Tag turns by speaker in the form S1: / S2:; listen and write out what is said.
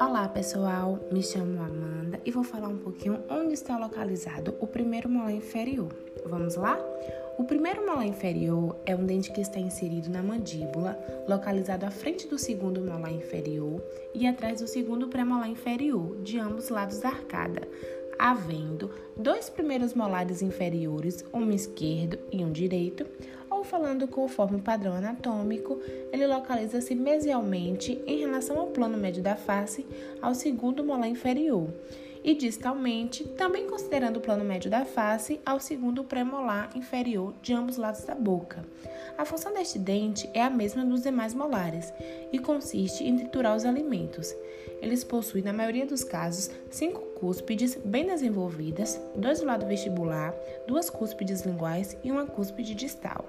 S1: Olá pessoal, me chamo Amanda e vou falar um pouquinho onde está localizado o primeiro molar inferior. Vamos lá? O primeiro molar inferior é um dente que está inserido na mandíbula, localizado à frente do segundo molar inferior e atrás do segundo pré-molar inferior, de ambos lados da arcada, havendo dois primeiros molares inferiores, um esquerdo e um direito, ou falando conforme o padrão anatômico, ele localiza-se mesialmente em relação ao plano médio da face ao segundo molar inferior e distalmente, também considerando o plano médio da face ao segundo premolar inferior de ambos lados da boca. A função deste dente é a mesma dos demais molares e consiste em triturar os alimentos. Eles possuem, na maioria dos casos, cinco cúspides bem desenvolvidas, dois do lado vestibular, duas cúspides linguais e uma cúspide distal.